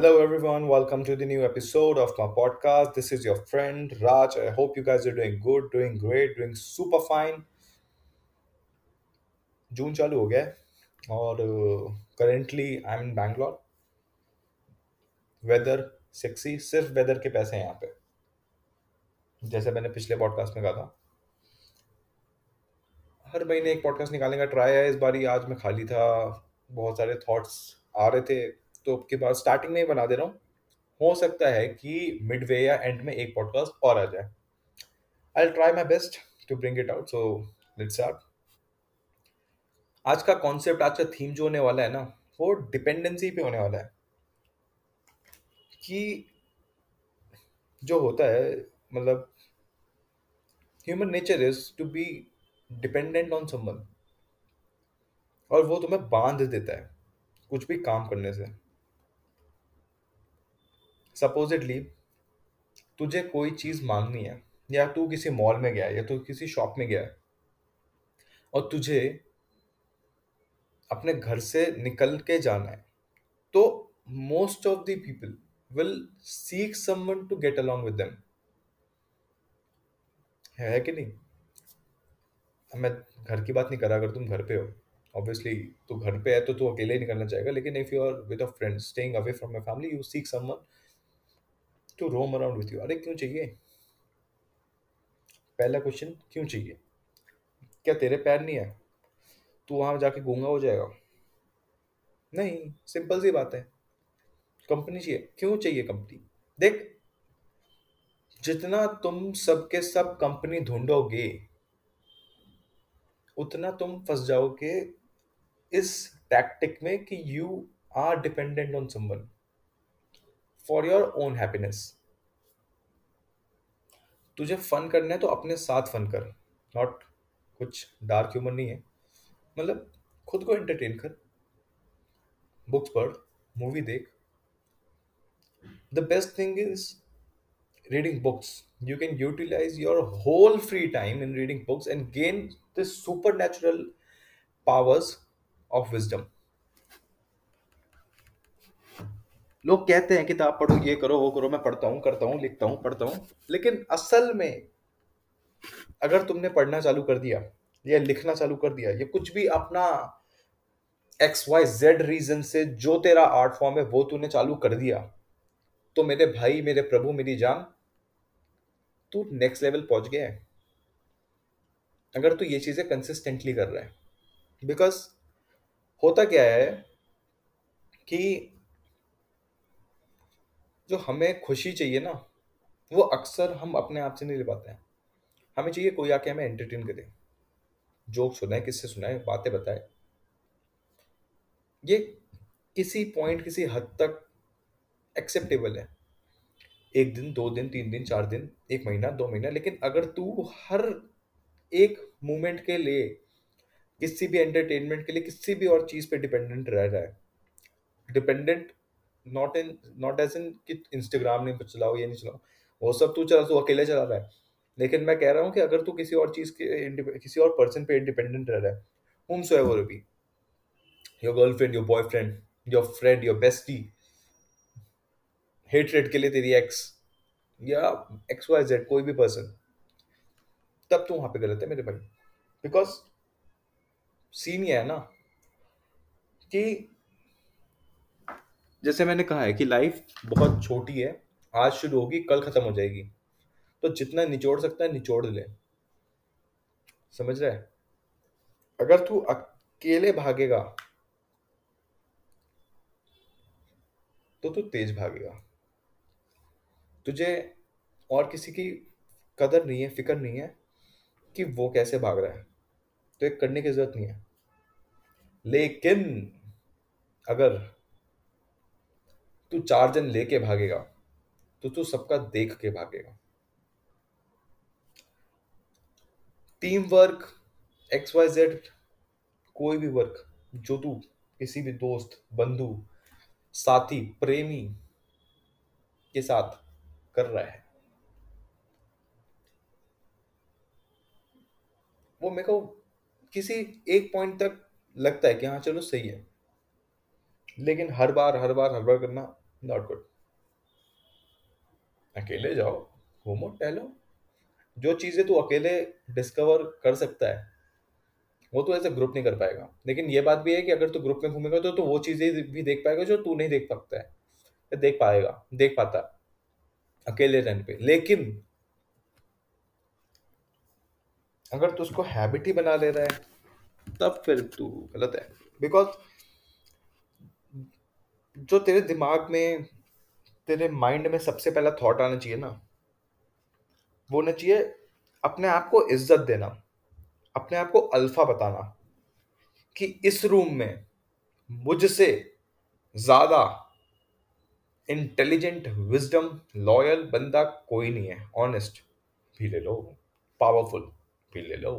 Hello, everyone. Welcome to the new episode of my podcast. This is your friend Raj. I hope you guys are doing good, doing great, doing super fine. जून चालू हो गया है और currently I am in Bangalore weather sexy सिर्फ़ weather के पैसे हैं यहाँ पे जैसे मैंने पिछले पॉडकास्ट में कहा था हर महीने एक पॉडकास्ट निकालने का ट्राई है इस बारी आज मैं खाली था बहुत सारे थॉट्स आ रहे थे तो के बाद स्टार्टिंग में ही बना दे रहा हूँ। हो सकता है कि मिड वे या एंड में एक पॉडकास्ट और आ जाए। I try my best to bring it out so let's आज का कॉन्सेप्ट आज का थीम जो होने वाला है ना, वो डिपेंडेंसी पे होने वाला है। कि जो होता है मतलब human nature is to be dependent on someone और वो तुम्हें बाँध देता है, कुछ भी काम करने से। सपोजिटली तुझे कोई चीज़ मांगनी है, या तू किसी मॉल में गया, या तू किसी शॉप में गया, और तुझे अपने घर से निकल के जाना है तो most of the people will seek someone to get along with them है कि नहीं? मैं घर की बात नहीं कर अगर तुम घर पे हो। ऑब्वियसली तू घर पे है तो तू अकेले ही निकलना चाहेगा, लेकिन if you are with a friend staying away from my family you seek someone to roam around with you अरे, क्यों चाहिए? पहला क्वेश्चन क्यों चाहिए? क्या तेरे पैर नहीं है? तू वहाँ जाके गूँगा, हो जाएगा। नहीं सिंपल सी बात है। कंपनी चाहिए। क्यों चाहिए कंपनी देख, जितना तुम सबके सब कंपनी ढूंढोगे, उतना तुम फंस जाओगे इस टैक्टिक में कि you are dependent on someone for your own happiness तुझे फन करना है तो अपने साथ फन कर। नॉट कुछ डार्क ह्यूमर नहीं है। मतलब खुद को एंटरटेन कर। बुक्स पढ़ मूवी देख। The best thing is reading books you can utilize your whole free time in reading books and gain the supernatural powers of wisdom. लोग कहते हैं किताब पढ़ो, ये करो, वो करो, मैं पढ़ता हूँ, करता हूँ, लिखता हूँ, पढ़ता हूँ। लेकिन असल में अगर तुमने पढ़ना चालू कर दिया या लिखना चालू कर दिया, या कुछ भी अपना एक्स वाई जेड रीजन से जो तेरा आर्ट फॉर्म है, वो तूने चालू कर दिया तो मेरे भाई, मेरे प्रभु, मेरी जान, तू नेक्स्ट लेवल पहुँच गया है। अगर तू ये चीज़ें कंसिस्टेंटली कर रहा है। बिकॉज़ होता क्या है कि जो हमें खुशी चाहिए ना, वो अक्सर हम अपने आप से नहीं ले पाते हैं। हमें चाहिए कोई आके हमें एंटरटेन करे। जोक सुनाए, किससे सुनाए, बातें बताए। ये किसी पॉइंट किसी हद तक एक्सेप्टेबल है। एक दिन, दो दिन, तीन दिन, चार दिन, एक महीना, दो महीना, लेकिन अगर तू हर एक मोमेंट के लिए, किसी भी एंटरटेनमेंट के लिए, किसी भी और चीज़ पे डिपेंडेंट रह रहा है dependent not in not as in कि इंस्टाग्राम नहीं चलाओ, ये नहीं चलाओ। वो सब तू चला, तू अकेले चला रहा है। लेकिन मैं कह रहा हूँ कि अगर तू किसी और चीज़ के किसी और पर्सन पे इंडिपेंडेंट रह रहा है whomsoever be your girlfriend your boyfriend your friend your bestie hatred के लिए तेरी एक्स या एक्स वाई जेड कोई भी पर्सन तब तू वहाँ पे गलत है मेरे भाई। बिकॉज़ सीन ये है ना, कि जैसे मैंने कहा है कि लाइफ बहुत छोटी है, आज शुरू होगी, कल खत्म हो जाएगी। तो जितना निचोड़ सकता है, निचोड़ ले। समझ रहा अगर तू अकेले भागेगा तो तू तेज भागेगा। तुझे और किसी की कदर नहीं है, फ़िक्र नहीं है कि वो कैसे भाग रहा है। तो एक करने की ज़रूरत नहीं है। लेकिन अगर तू चार जन लेके भागेगा तो तू सबका देख के भागेगा। Team work X Y Z कोई भी वर्क जो तू किसी भी दोस्त, बंधु, साथी, प्रेमी के साथ कर रहा है। वो मेरे को किसी एक पॉइंट तक लगता है कि हाँ चलो सही है। लेकिन हर बार हर बार हर बार करना नॉट गुड अकेले जाओ घूमो टहलो जो चीज़ें तू अकेले डिस्कवर कर सकता है, वो तो ऐसे ग्रुप नहीं कर पाएगा। लेकिन ये बात भी है कि अगर तू ग्रुप में घूमेगा तो तू वो चीज़ें भी देख पाएगा जो तू नहीं देख सकता है। या देख पाएगा, देख पाता अकेले रहने पे। लेकिन अगर तू उसको हैबिट ही बना ले रहा है, तब फिर तू गलत है। बिकॉज़ जो तेरे दिमाग में, तेरे माइंड में सबसे पहला थॉट आना चाहिए ना, वो होना चाहिए अपने आप को इज़्ज़त देना, अपने आप को अल्फ़ा बताना कि इस रूम में मुझसे ज़्यादा इंटेलिजेंट विजडम लॉयल बंदा कोई नहीं है। ऑनेस्ट भी ले लो पावरफुल भी ले लो।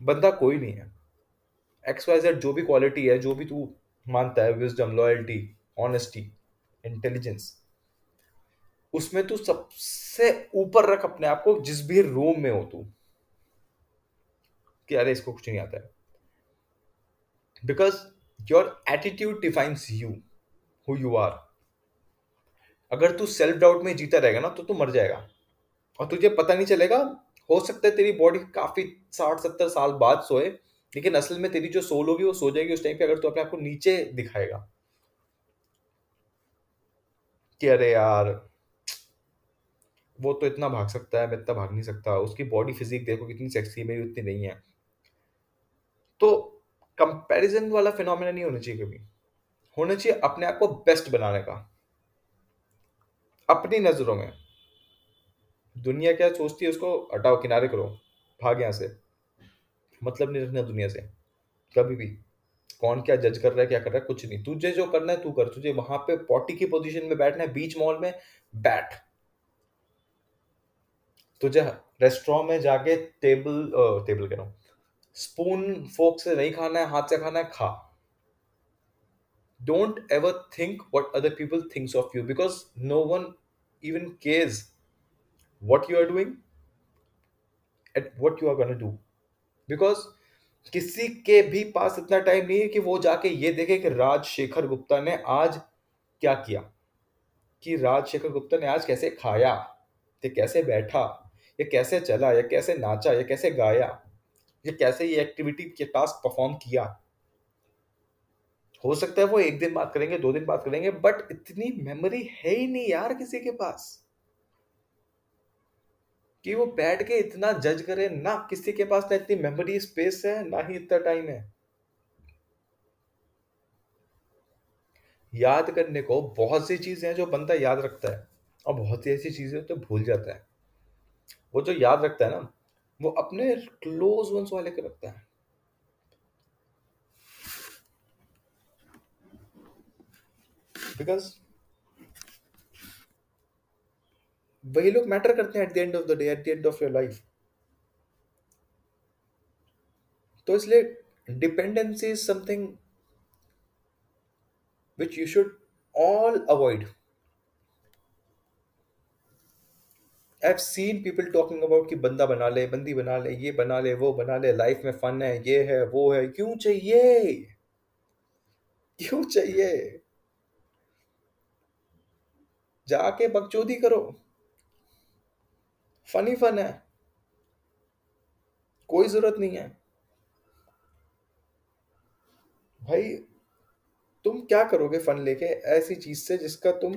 बंदा कोई नहीं है। एक्स वाई जेड जो भी क्वालिटी है, जो भी तू मानता है विजडम लॉयल्टी ऑनेस्टी इंटेलिजेंस उसमें तू सबसे ऊपर रख अपने आप को, जिस भी रूम में हो तू। कि अरे, इसको कुछ नहीं आता है। Because your attitude defines you who you are अगर तू सेल्फ डाउट में जीता रहेगा ना तो तू मर जाएगा। और तुझे पता नहीं चलेगा, हो सकता है तेरी बॉडी काफ़ी साठ, सत्तर साल बाद सोए लेकिन असल में तेरी जो सोल होगी, वो सो जाएगी उस टाइम पे अगर तू अपने आप को नीचे दिखाएगा। कि अरे यार, वो तो इतना भाग सकता है, मैं इतना भाग नहीं सकता। उसकी बॉडी फिजिक देखो कितनी सेक्सी मेरी उतनी नहीं है। तो कंपैरिजन वाला फिनोमेना नहीं होना चाहिए कभी। होना चाहिए अपने आप को बेस्ट बनाने का। अपनी नज़रों में। दुनिया क्या सोचती है उसको? हटाओ, किनारे करो। भाग यहाँ से। मतलब नहीं रखना दुनिया से। कभी भी। कौन क्या जज कर रहा है, क्या कर रहा है, कुछ नहीं। तुझे जो करना है, तू कर। तुझे वहाँ पे पॉटी की पोजीशन में बैठना है बीच मॉल में, बैठ। तुझे रेस्टोरेंट में जाके टेबल टेबल कह रहा हूँ। स्पून फोक से नहीं खाना है, हाथ से खाना है, खा। Don't ever think what other people thinks of you because no one even cares what you are doing at what you are going to because किसी के भी पास इतना टाइम नहीं है कि वो जाके ये देखे कि राजशेखर गुप्ता ने आज क्या किया? कि राजशेखर गुप्ता ने आज कैसे खाया? ये कैसे बैठा? ये कैसे चला? या कैसे नाचा? या कैसे गाया? ये कैसे ये एक्टिविटी के टास्क परफॉर्म किया? हो सकता है वो एक दिन बात करेंगे, दो दिन बात करेंगे बट इतनी मेमोरी है ही नहीं यार किसी के पास। कि वो बैठ के इतना जज करे, ना किसी के पास ना इतनी मेमोरी स्पेस है, ना ही इतना टाइम है। याद करने को बहुत सी चीज़ें हैं जो बंदा याद रखता है, और बहुत सी ऐसी चीज़ें तो भूल जाता है। वो जो याद रखता है ना, वो अपने क्लोज वंस वाले के रखता है। बिकॉज़ वही लोग मैटर करते हैं at the end of the day at the end of your life तो इसलिए dependency is something which you should all avoid I seen people talking about कि बंदा बना ले, बंदी बना ले, ये बना ले, वो बना ले लाइफ में फन है, ये है, वो है, क्यों चाहिए? क्यों चाहिए? जाके बकचोदी करो। फन फन है। कोई ज़रूरत नहीं है। भाई, तुम क्या करोगे फन लेके ऐसी चीज़ से जिसका तुम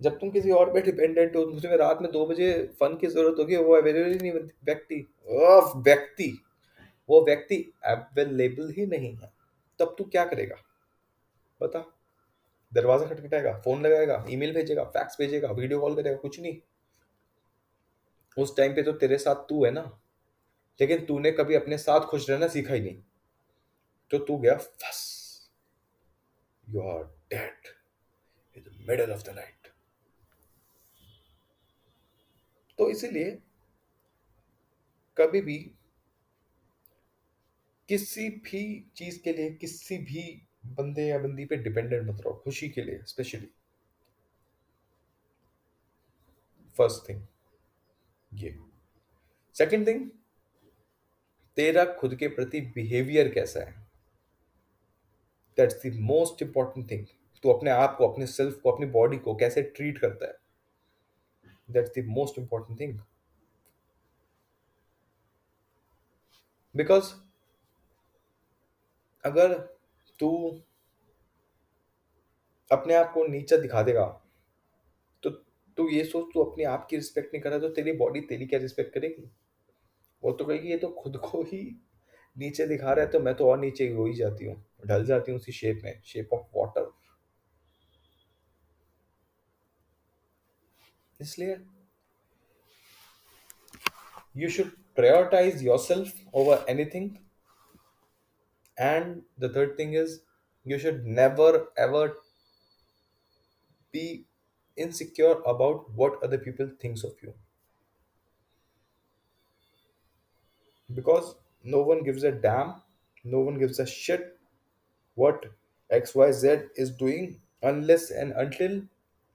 जब तुम किसी और पे डिपेंडेंट हो तुम्हें रात में दो बजे फन की ज़रूरत होगी, वो अवेलेबल ही नहीं व्यक्ति। व्यक्ति। वो व्यक्ति अवेलेबल ही नहीं है। तब तू क्या करेगा? बता। दरवाज़ा खटखटाएगा फ़ोन लगाएगा ईमेल भेजेगा फैक्स भेजेगा वीडियो कॉल करेगा, कुछ नहीं। उस टाइम पे तो तेरे साथ तू है ना। लेकिन तूने कभी अपने साथ खुश रहना सीखा ही नहीं। तो तू गया, फस। You are dead in the middle of the night तो इसीलिए कभी भी किसी भी चीज़ के लिए, किसी भी बंदे या बंदी पे डिपेंडेंट मत रहो, खुशी के लिए स्पेशली फ़र्स्ट थिंग ये सेकंड थिंग तेरा खुद के प्रति बिहेवियर कैसा है? That's the most important thing तू अपने आप को, अपने सेल्फ को, अपनी बॉडी को कैसे ट्रीट करता है? That's the most important thing because अगर तू अपने आप को नीचा दिखा देगा तो ये सोच तू अपने आप की रिस्पेक्ट नहीं कर रहा तो तेरी बॉडी तेरी क्या रिस्पेक्ट करेगी? वो तो कहेगी, ये तो खुद को ही नीचे दिखा रहा है तो मैं तो और नीचे हो ही जाती हूँ, ढल जाती हूँ उसी शेप में शेप ऑफ़ वाटर इसलिए you should prioritize yourself over anything. And the third thing is, you should never, ever be insecure about what other people thinks of you because no one gives a damn no one gives a shit what xyz is doing unless and until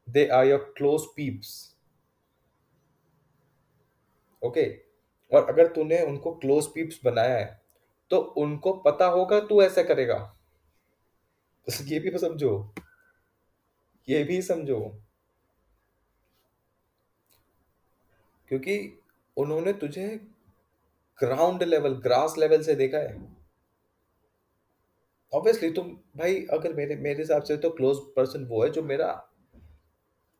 they are your close peeps okay और अगर तूने उनको close peeps बनाया है तो उनको पता होगा तू ऐसा करेगा ये भी समझो ये भी समझो क्योंकि उन्होंने तुझे ग्राउंड लेवल ग्रास लेवल से देखा है। ऑब्वियसली तुम भाई अगर मेरे मेरे हिसाब से तो क्लोज पर्सन वो है जो मेरा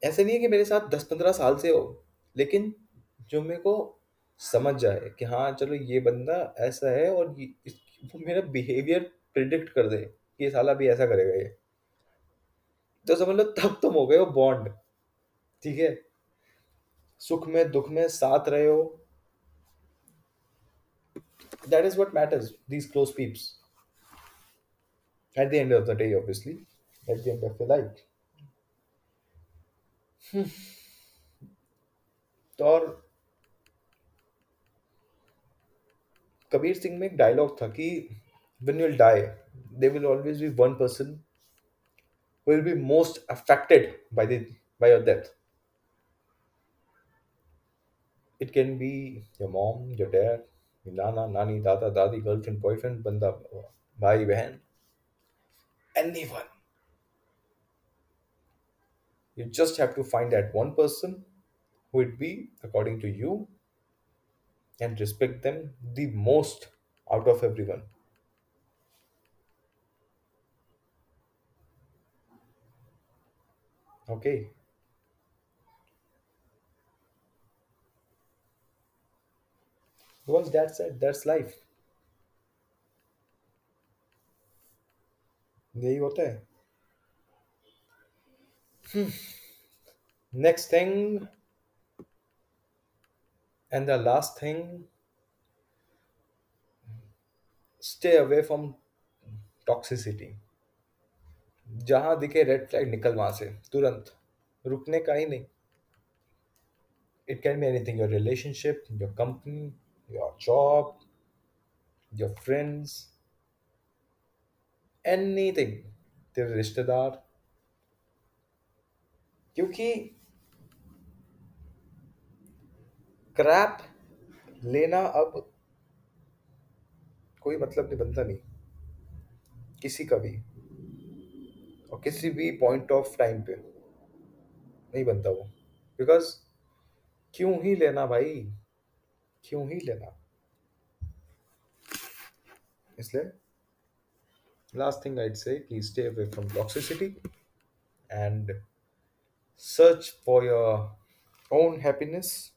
ऐसे नहीं है कि मेरे साथ दस पंद्रह साल से हो लेकिन जो मेरे को समझ जाए कि हाँ चलो ये बंदा ऐसा है और ये इस, वो मेरा बिहेवियर प्रिडिक्ट कर दे कि ये साला भी ऐसा करेगा ये। तो समझ लो तब तुम हो गए हो बॉन्ड ठीक है? सुख में, दुख में साथ रहे हो। That is what matters these close peeps at the end of the day obviously at the end of the life तो और कबीर सिंह में एक डायलॉग था कि when you'll die they will always be one person will be most affected by by your death it can be your mom your dad your nana nani dada dadi girlfriend boyfriend banda bhai behan anyone. You just have to find that one person who would be according to you and respect them the most out of everyone. Okay was that said that's life. यही होता है। Next thing and the last thing stay away from toxicity जहाँ दिखे red flag निकल वहाँ से, तुरंत। रुकने का ही नहीं। It can be anything your relationship your company your job, your friends, anything तेरे रिश्तेदार क्योंकि क्रैप लेना अब कोई मतलब नहीं बनता नहीं किसी का भी और किसी भी पॉइंट ऑफ़ टाइम पे नहीं बनता वो बिकॉज़ क्यों ही लेना भाई क्यों ही लेना? इसलिए लास्ट थिंग आइड से कि stay away from toxicity and search for your own happiness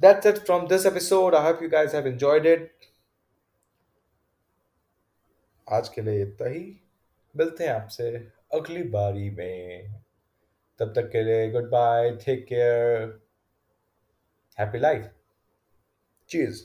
that's it from this episode I hope you guys have enjoyed it आज के लिए इतना ही। मिलते हैं आपसे अगली बारी में। तब तक के लिए goodbye take care happy life चीज़